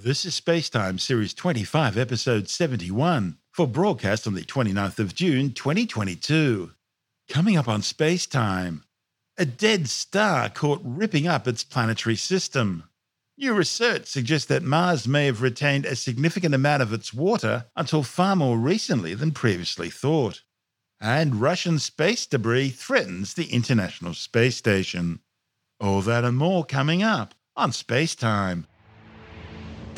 This is Spacetime Series 25, Episode 71, for broadcast on the 29th of June 2022. Coming up on Spacetime, a dead star caught ripping up its planetary system. New research suggests that Mars may have retained a significant amount of its water until far more recently than previously thought. And Russian space debris threatens the International Space Station. All that and more coming up on Spacetime.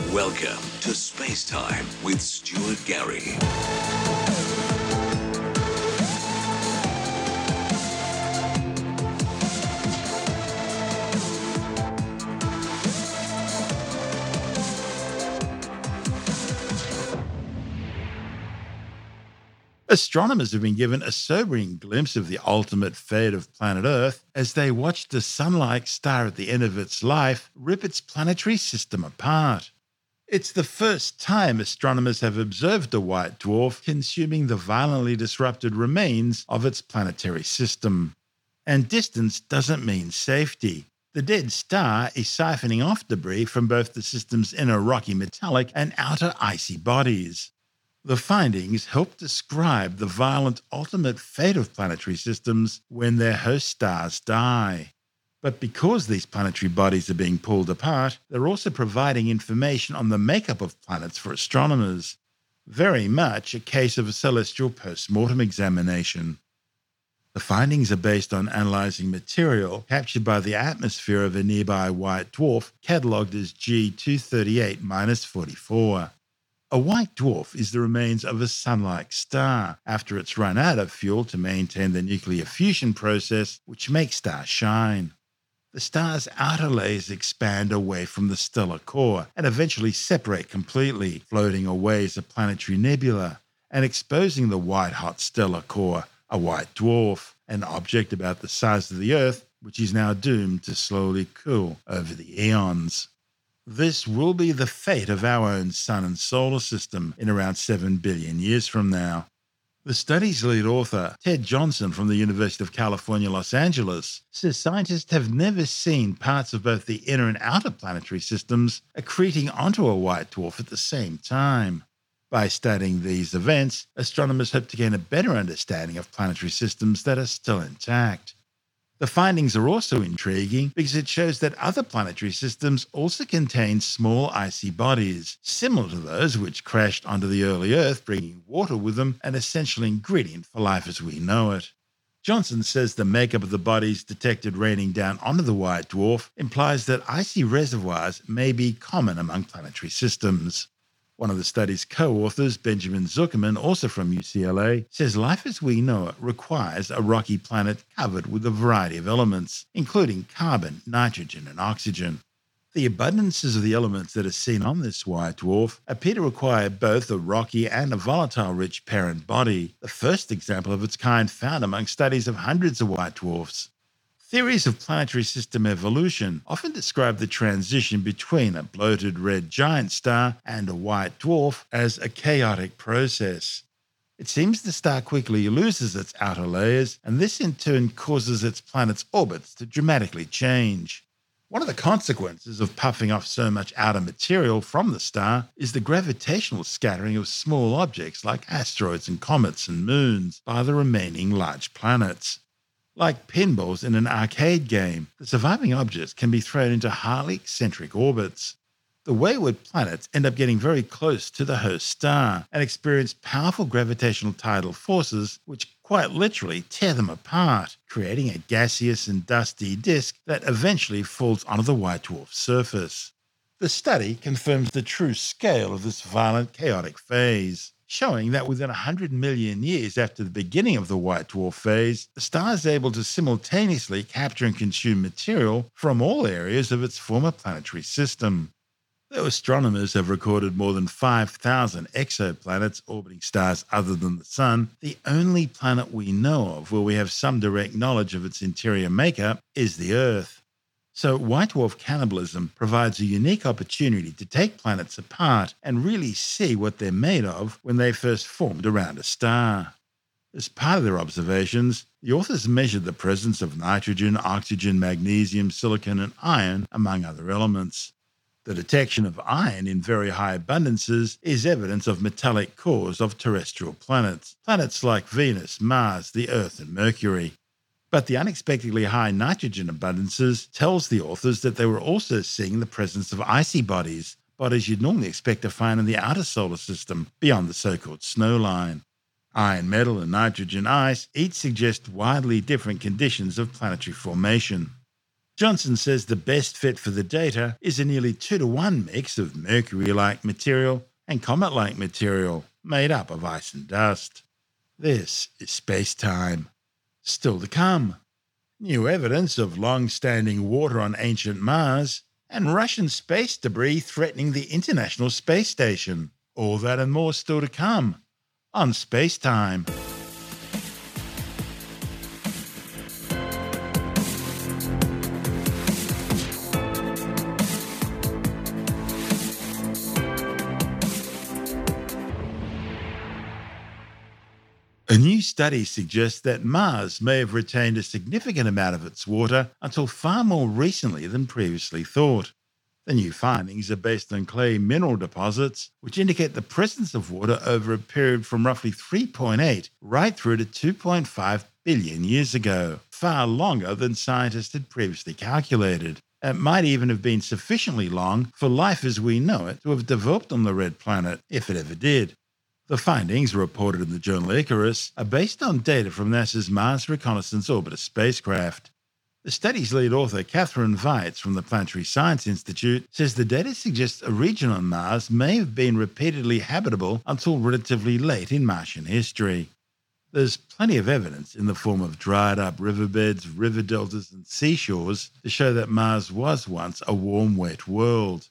Welcome to Space Time with Stuart Gary. Astronomers have been given a sobering glimpse of the ultimate fate of planet Earth as they watch the sun like star at the end of its life rip its planetary system apart. It's the first time astronomers have observed a white dwarf consuming the violently disrupted remains of its planetary system. And distance doesn't mean safety. The dead star is siphoning off debris from both the system's inner rocky metallic and outer icy bodies. The findings help describe the violent ultimate fate of planetary systems when their host stars die. But because these planetary bodies are being pulled apart, they're also providing information on the makeup of planets for astronomers. Very much a case of a celestial post-mortem examination. The findings are based on analyzing material captured by the atmosphere of a nearby white dwarf catalogued as G238 44. A white dwarf is the remains of a sun like star after it's run out of fuel to maintain the nuclear fusion process, which makes stars shine. The star's outer layers expand away from the stellar core and eventually separate completely, floating away as a planetary nebula and exposing the white hot stellar core, a white dwarf, an object about the size of the Earth, which is now doomed to slowly cool over the eons. This will be the fate of our own sun and solar system in around 7 billion years from now. The study's lead author, Ted Johnson from the University of California, Los Angeles, says scientists have never seen parts of both the inner and outer planetary systems accreting onto a white dwarf at the same time. By studying these events, astronomers hope to gain a better understanding of planetary systems that are still intact. The findings are also intriguing because it shows that other planetary systems also contain small icy bodies, similar to those which crashed onto the early Earth, bringing water with them, an essential ingredient for life as we know it. Johnson says the makeup of the bodies detected raining down onto the white dwarf implies that icy reservoirs may be common among planetary systems. One of the study's co authors, Benjamin Zuckerman, also from UCLA, says life as we know it requires a rocky planet covered with a variety of elements, including carbon, nitrogen, and oxygen. The abundances of the elements that are seen on this white dwarf appear to require both a rocky and a volatile rich parent body, the first example of its kind found among studies of hundreds of white dwarfs. Theories of planetary system evolution often describe the transition between a bloated red giant star and a white dwarf as a chaotic process. It seems the star quickly loses its outer layers, and this in turn causes its planet's orbits to dramatically change. One of the consequences of puffing off so much outer material from the star is the gravitational scattering of small objects like asteroids and comets and moons by the remaining large planets. Like pinballs in an arcade game, the surviving objects can be thrown into highly eccentric orbits. The wayward planets end up getting very close to the host star and experience powerful gravitational tidal forces which quite literally tear them apart, creating a gaseous and dusty disk that eventually falls onto the white dwarf's surface. The study confirms the true scale of this violent, chaotic phase showing that within 100 million years after the beginning of the white dwarf phase, the star is able to simultaneously capture and consume material from all areas of its former planetary system. Though astronomers have recorded more than 5,000 exoplanets orbiting stars other than the Sun, the only planet we know of where we have some direct knowledge of its interior makeup is the Earth. So, white dwarf cannibalism provides a unique opportunity to take planets apart and really see what they're made of when they first formed around a star. As part of their observations, the authors measured the presence of nitrogen, oxygen, magnesium, silicon, and iron, among other elements. The detection of iron in very high abundances is evidence of metallic cores of terrestrial planets, planets like Venus, Mars, the Earth, and Mercury. But the unexpectedly high nitrogen abundances tells the authors that they were also seeing the presence of icy bodies, bodies you'd normally expect to find in the outer solar system beyond the so called snow line. Iron metal and nitrogen ice each suggest widely different conditions of planetary formation. Johnson says the best fit for the data is a nearly 2 to 1 mix of Mercury like material and comet like material made up of ice and dust. This is space time. Still to come. New evidence of long standing water on ancient Mars, and Russian space debris threatening the International Space Station. All that and more still to come on Space Time. A new study suggests that Mars may have retained a significant amount of its water until far more recently than previously thought. The new findings are based on clay mineral deposits, which indicate the presence of water over a period from roughly 3.8 right through to 2.5 billion years ago, far longer than scientists had previously calculated. It might even have been sufficiently long for life as we know it to have developed on the red planet, if it ever did. The findings, reported in the journal Icarus, are based on data from NASA's Mars Reconnaissance Orbiter spacecraft. The study's lead author, Catherine Weitz from the Planetary Science Institute, says the data suggests a region on Mars may have been repeatedly habitable until relatively late in Martian history. There's plenty of evidence in the form of dried up riverbeds, river deltas, and seashores to show that Mars was once a warm, wet world.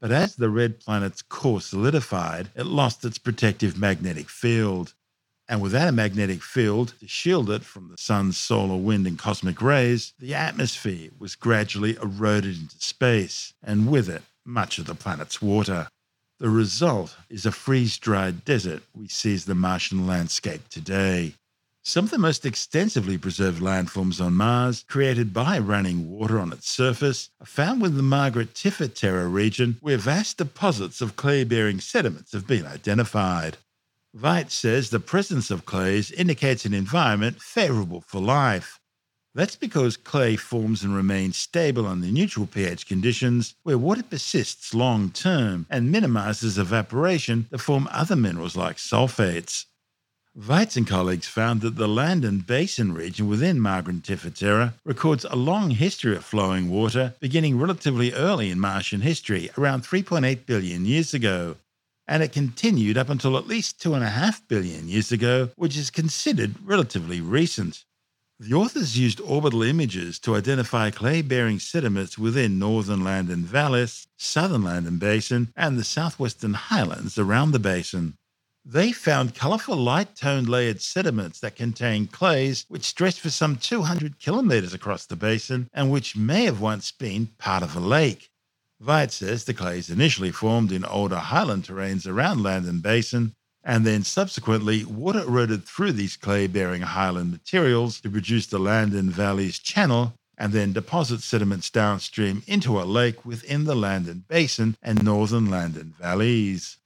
But as the red planet's core solidified, it lost its protective magnetic field. And without a magnetic field to shield it from the sun's solar wind and cosmic rays, the atmosphere was gradually eroded into space, and with it, much of the planet's water. The result is a freeze dried desert we see as the Martian landscape today. Some of the most extensively preserved landforms on Mars, created by running water on its surface, are found within the Margaritifer Terra region, where vast deposits of clay bearing sediments have been identified. Weitz says the presence of clays indicates an environment favorable for life. That's because clay forms and remains stable under neutral pH conditions where water persists long term and minimizes evaporation to form other minerals like sulfates. Weitz and colleagues found that the Ladon Basin region within Margaritifer Terra records a long history of flowing water, beginning relatively early in Martian history, around 3.8 billion years ago. And it continued up until at least 2.5 billion years ago, which is considered relatively recent. The authors used orbital images to identify clay bearing sediments within northern Ladon Vallis, southern Ladon Basin, and the southwestern highlands around the basin. They found colourful light toned layered sediments that contain clays which stretch for some 200 kilometres across the basin and which may have once been part of a lake. Weitz says the clays initially formed in older highland terrains around Ladon Basin, and then subsequently water eroded through these clay bearing highland materials to produce the Ladon Vallis channel and then deposit sediments downstream into a lake within the Ladon Basin and northern Ladon Vallis.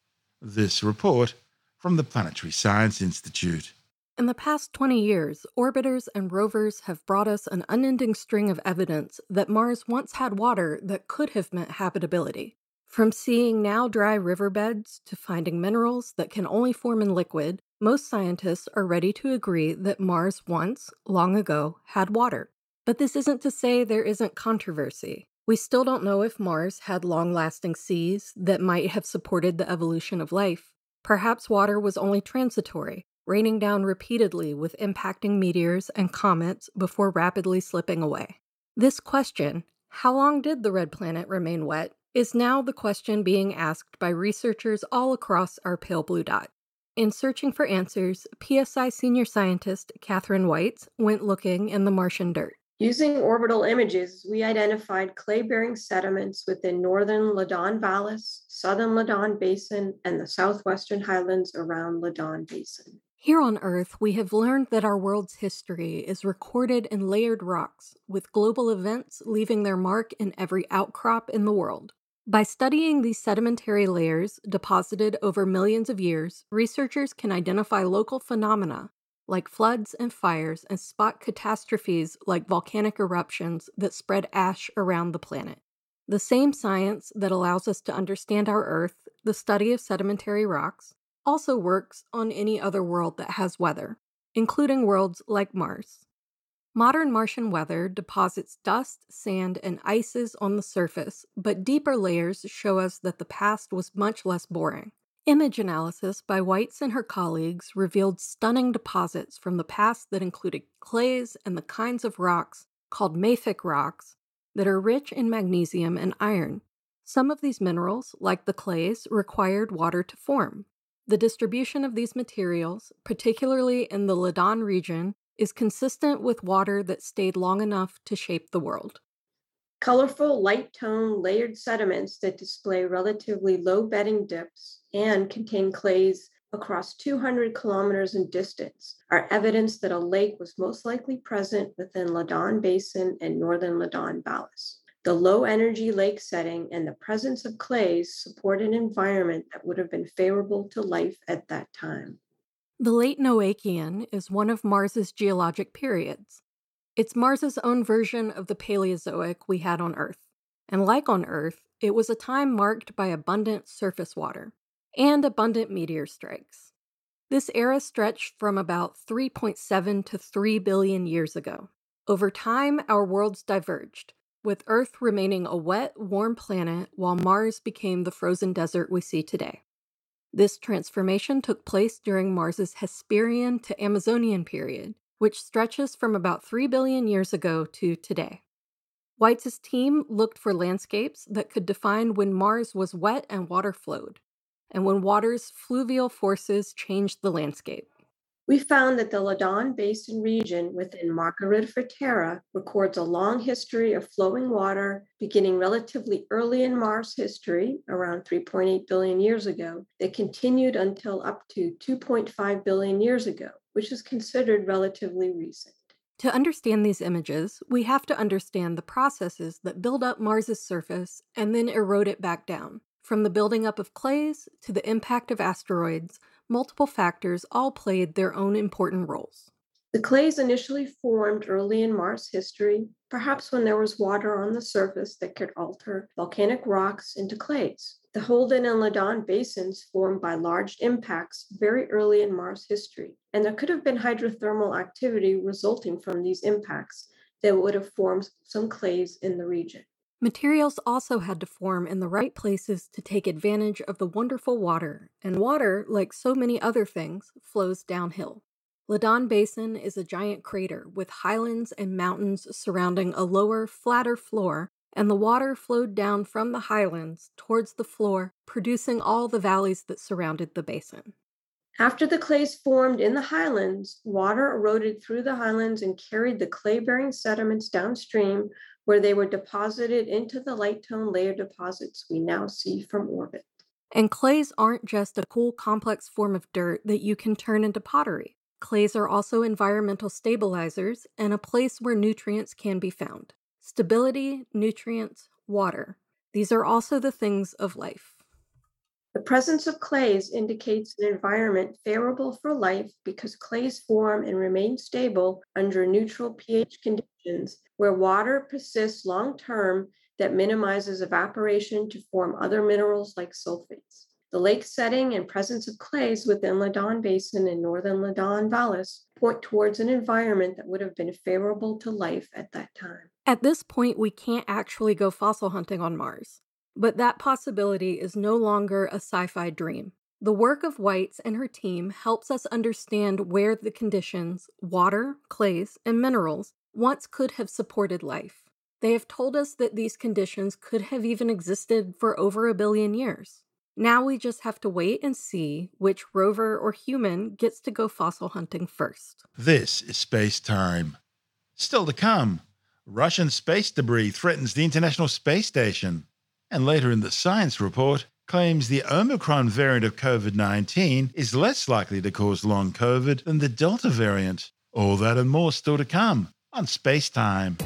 This report from the Planetary Science Institute. In the past 20 years, orbiters and rovers have brought us an unending string of evidence that Mars once had water that could have meant habitability. From seeing now dry riverbeds to finding minerals that can only form in liquid, most scientists are ready to agree that Mars once, long ago, had water. But this isn't to say there isn't controversy. We still don't know if Mars had long lasting seas that might have supported the evolution of life. Perhaps water was only transitory, raining down repeatedly with impacting meteors and comets before rapidly slipping away. This question, how long did the red planet remain wet, is now the question being asked by researchers all across our pale blue dot. In searching for answers, PSI senior scientist Catherine Weitz went looking in the Martian dirt. Using orbital images, we identified clay-bearing sediments within northern Ladon Vallis, southern Ladon Basin, and the southwestern highlands around Ladon Basin. Here on Earth, we have learned that our world's history is recorded in layered rocks, with global events leaving their mark in every outcrop in the world. By studying these sedimentary layers deposited over millions of years, researchers can identify local phenomena like floods and fires and spot catastrophes like volcanic eruptions that spread ash around the planet. The same science that allows us to understand our Earth, the study of sedimentary rocks, also works on any other world that has weather, including worlds like Mars. Modern Martian weather deposits dust, sand, and ices on the surface, but deeper layers show us that the past was much less boring. Image analysis by Weitz and her colleagues revealed stunning deposits from the past that included clays and the kinds of rocks called mafic rocks that are rich in magnesium and iron. Some of these minerals, like the clays, required water to form. The distribution of these materials, particularly in the Ladon region, is consistent with water that stayed long enough to shape the world. Colorful, light tone, layered sediments that display relatively low bedding dips and contain clays across 200 kilometers in distance are evidence that a lake was most likely present within Ladon Basin and northern Ladon Vallis. The low energy lake setting and the presence of clays support an environment that would have been favorable to life at that time. The late Noachian is one of Mars's geologic periods. It's Mars's own version of the Paleozoic we had on Earth. And like on Earth, it was a time marked by abundant surface water and abundant meteor strikes. This era stretched from about 3.7 to 3 billion years ago. Over time, our worlds diverged, with Earth remaining a wet, warm planet while Mars became the frozen desert we see today. This transformation took place during Mars's Hesperian to Amazonian period, which stretches from about 3 billion years ago to today. Weitz's team looked for landscapes that could define when Mars was wet and water flowed, and when water's fluvial forces changed the landscape. We found that the Ladon Basin region within Margaritifer Terra records a long history of flowing water beginning relatively early in Mars history, around 3.8 billion years ago, that continued until up to 2.5 billion years ago, which is considered relatively recent. To understand these images, we have to understand the processes that build up Mars's surface and then erode it back down. From the building up of clays to the impact of asteroids, multiple factors all played their own important roles. The clays initially formed early in Mars history, perhaps when there was water on the surface that could alter volcanic rocks into clays. The Holden and Ladon basins formed by large impacts very early in Mars history, and there could have been hydrothermal activity resulting from these impacts that would have formed some clays in the region. Materials also had to form in the right places to take advantage of the wonderful water, and water, like so many other things, flows downhill. Ladon Basin is a giant crater with highlands and mountains surrounding a lower, flatter floor, and the water flowed down from the highlands towards the floor, producing all the valleys that surrounded the basin. After the clays formed in the highlands, water eroded through the highlands and carried the clay bearing sediments downstream, where they were deposited into the light tone layer deposits we now see from orbit. And clays aren't just a cool, complex form of dirt that you can turn into pottery. Clays are also environmental stabilizers and a place where nutrients can be found. Stability, nutrients, water. These are also the things of life. The presence of clays indicates an environment favorable for life because clays form and remain stable under neutral pH conditions where water persists long term that minimizes evaporation to form other minerals like sulfates. The lake setting and presence of clays within Ladon Basin and northern Ladon Vallis point towards an environment that would have been favorable to life at that time. At this point, we can't actually go fossil hunting on Mars. But that possibility is no longer a sci fi dream. The work of Weitz and her team helps us understand where the conditions, water, clays, and minerals, once could have supported life. They have told us that these conditions could have even existed for over a billion years. Now we just have to wait and see which rover or human gets to go fossil hunting first. This is space time. Still to come, Russian space debris threatens the International Space Station and later in the science report claims the Omicron variant of COVID 19 is less likely to cause long COVID than the Delta variant. All that and more still to come on Space Time.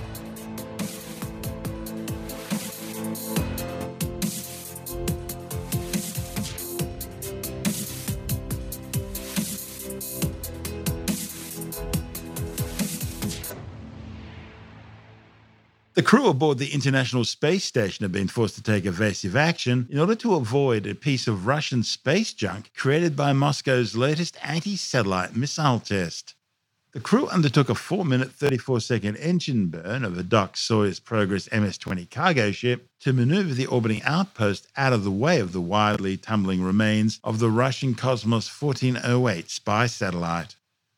The crew aboard the International Space Station have been forced to take evasive action in order to avoid a piece of Russian space junk created by Moscow's latest anti satellite missile test. The crew undertook a 4 minute 34 second engine burn of a docked Soyuz Progress MS 20 cargo ship to maneuver the orbiting outpost out of the way of the wildly tumbling remains of the Russian Cosmos 1408 spy satellite.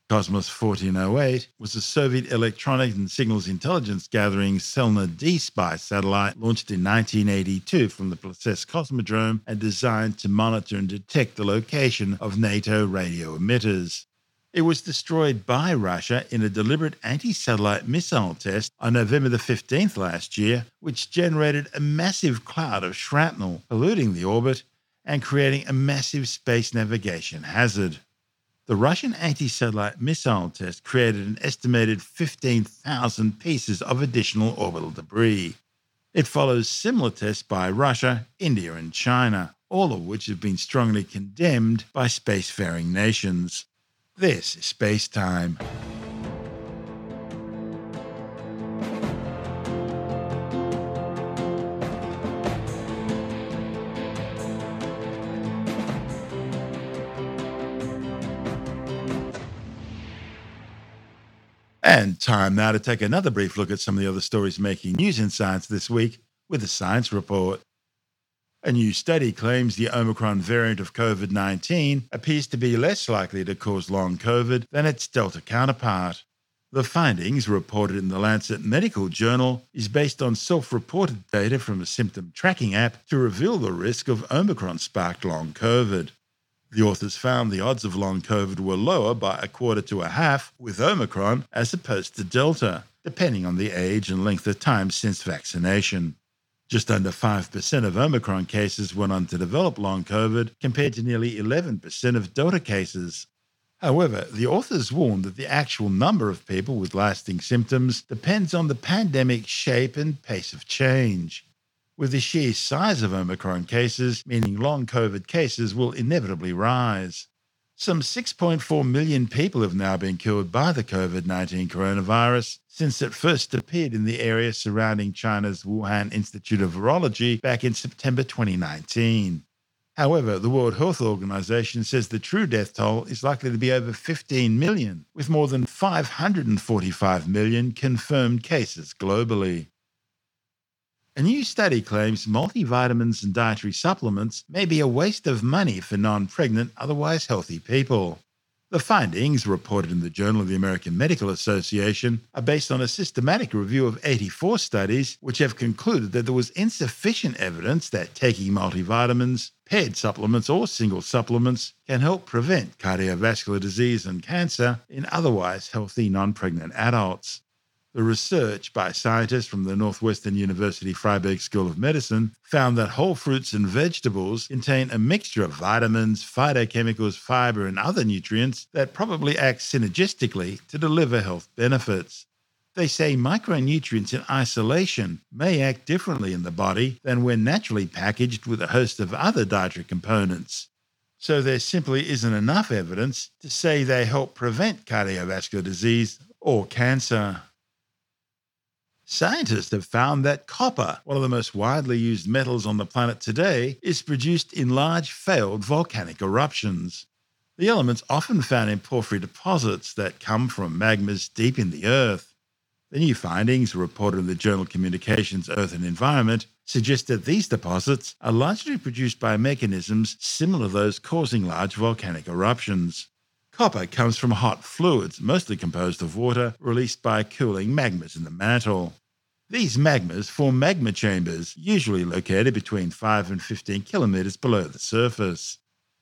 Cosmos 1408 was a Soviet electronic and signals intelligence gathering Tselina D spy satellite launched in 1982 from the Plesetsk Cosmodrome and designed to monitor and detect the location of NATO radio emitters. It was destroyed by Russia in a deliberate anti satellite missile test on November the 15th last year, which generated a massive cloud of shrapnel, polluting the orbit and creating a massive space navigation hazard. The Russian anti satellite missile test created an estimated 15,000 pieces of additional orbital debris. It follows similar tests by Russia, India, and China, all of which have been strongly condemned by spacefaring nations. This is Space Time. And time now to take another brief look at some of the other stories making news in science this week with the Science Report. A new study claims the Omicron variant of COVID 19 appears to be less likely to cause long COVID than its Delta counterpart. The findings, reported in the Lancet Medical Journal, is based on self reported data from a symptom tracking app to reveal the risk of Omicron sparked long COVID. The authors found the odds of long COVID were lower by a quarter to a half with Omicron as opposed to Delta, depending on the age and length of time since vaccination. Just under 5% of Omicron cases went on to develop long COVID, compared to nearly 11% of Delta cases. However, the authors warned that the actual number of people with lasting symptoms depends on the pandemic's shape and pace of change with the sheer size of Omicron cases, meaning long COVID cases will inevitably rise. Some 6.4 million people have now been killed by the COVID 19 coronavirus since it first appeared in the area surrounding China's Wuhan Institute of Virology back in September 2019. However, the World Health Organization says the true death toll is likely to be over 15 million, with more than 545 million confirmed cases globally. A new study claims multivitamins and dietary supplements may be a waste of money for non pregnant, otherwise healthy people. The findings, reported in the Journal of the American Medical Association, are based on a systematic review of 84 studies which have concluded that there was insufficient evidence that taking multivitamins, paired supplements, or single supplements can help prevent cardiovascular disease and cancer in otherwise healthy non pregnant adults. The research by scientists from the Northwestern University Feinberg School of Medicine found that whole fruits and vegetables contain a mixture of vitamins, phytochemicals, fiber, and other nutrients that probably act synergistically to deliver health benefits. They say micronutrients in isolation may act differently in the body than when naturally packaged with a host of other dietary components. So there simply isn't enough evidence to say they help prevent cardiovascular disease or cancer. Scientists have found that copper, one of the most widely used metals on the planet today, is produced in large failed volcanic eruptions. The element's often found in porphyry deposits that come from magmas deep in the earth. The new findings, reported in the journal Communications, Earth and Environment, suggest that these deposits are largely produced by mechanisms similar to those causing large volcanic eruptions. Copper comes from hot fluids, mostly composed of water, released by cooling magmas in the mantle. These magmas form magma chambers, usually located between 5 and 15 kilometres below the surface.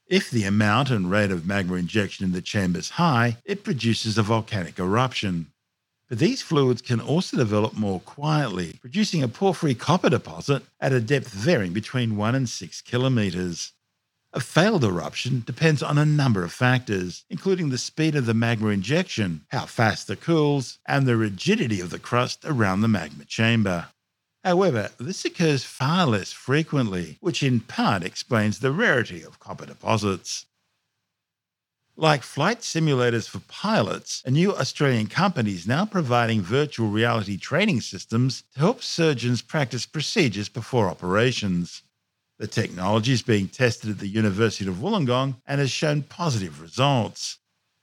If the amount and rate of magma injection in the chamber is high, it produces a volcanic eruption. But these fluids can also develop more quietly, producing a porphyry copper deposit at a depth varying between 1 and 6 kilometres. A failed eruption depends on a number of factors, including the speed of the magma injection, how fast it cools, and the rigidity of the crust around the magma chamber. However, this occurs far less frequently, which in part explains the rarity of copper deposits. Like flight simulators for pilots, a new Australian company is now providing virtual reality training systems to help surgeons practice procedures before operations. The technology is being tested at the University of Wollongong and has shown positive results.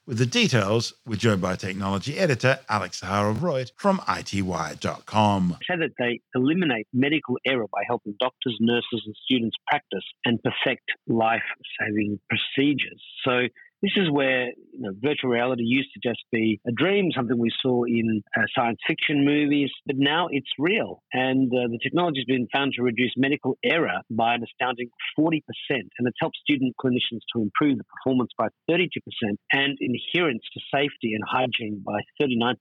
With the details, we're joined by technology editor Alex Zaharov-Reutt from ITWire.com. Say that they eliminate medical error by helping doctors, nurses, and students practice and perfect life saving procedures. So this is where you know, virtual reality used to just be a dream, something we saw in uh, science fiction movies, but now it's real. And uh, the technology has been found to reduce medical error by an astounding 40%. And it's helped student clinicians to improve the performance by 32% and adherence to safety and hygiene by 39%.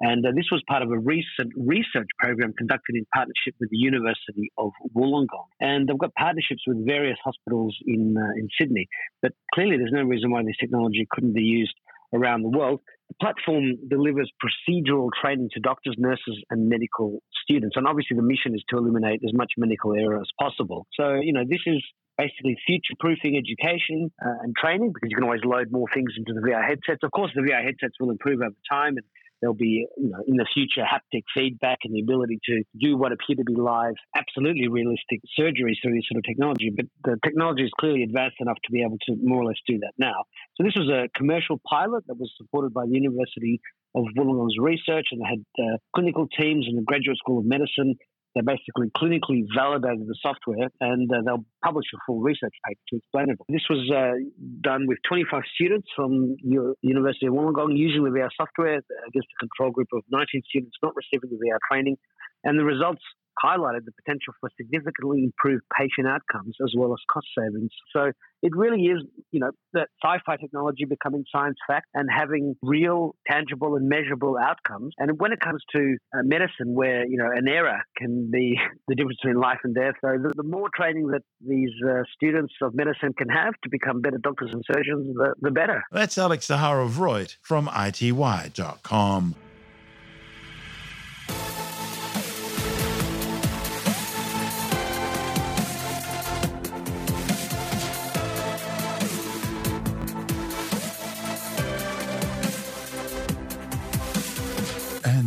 And uh, this was part of a recent research program conducted in partnership with the University of Wollongong. And they've got partnerships with various hospitals in, uh, in Sydney. But clearly, there's no reason why this technology couldn't be used around the world. The platform delivers procedural training to doctors, nurses, and medical students. And obviously, the mission is to eliminate as much medical error as possible. So, you know, this is basically future proofing education uh, and training because you can always load more things into the VR headsets. Of course, the VR headsets will improve over time and There'll be, you know, in the future, haptic feedback and the ability to do what appear to be live, absolutely realistic surgeries through this sort of technology. But the technology is clearly advanced enough to be able to more or less do that now. So this was a commercial pilot that was supported by the University of Wollongong's research, and had uh, clinical teams and the Graduate School of Medicine they basically clinically validated the software and uh, they'll publish a full research paper to explain it. This was uh, done with 25 students from U- University of Wollongong using the VR software against a control group of 19 students not receiving the VR training. And the results highlighted the potential for significantly improved patient outcomes as well as cost savings. So it really is, you know, that sci-fi technology becoming science fact and having real, tangible, and measurable outcomes. And when it comes to uh, medicine, where you know an error can be the difference between life and death, so the, the more training that these uh, students of medicine can have to become better doctors and surgeons, the, the better. That's Alex Zaharov-Reutt from ITWire.com.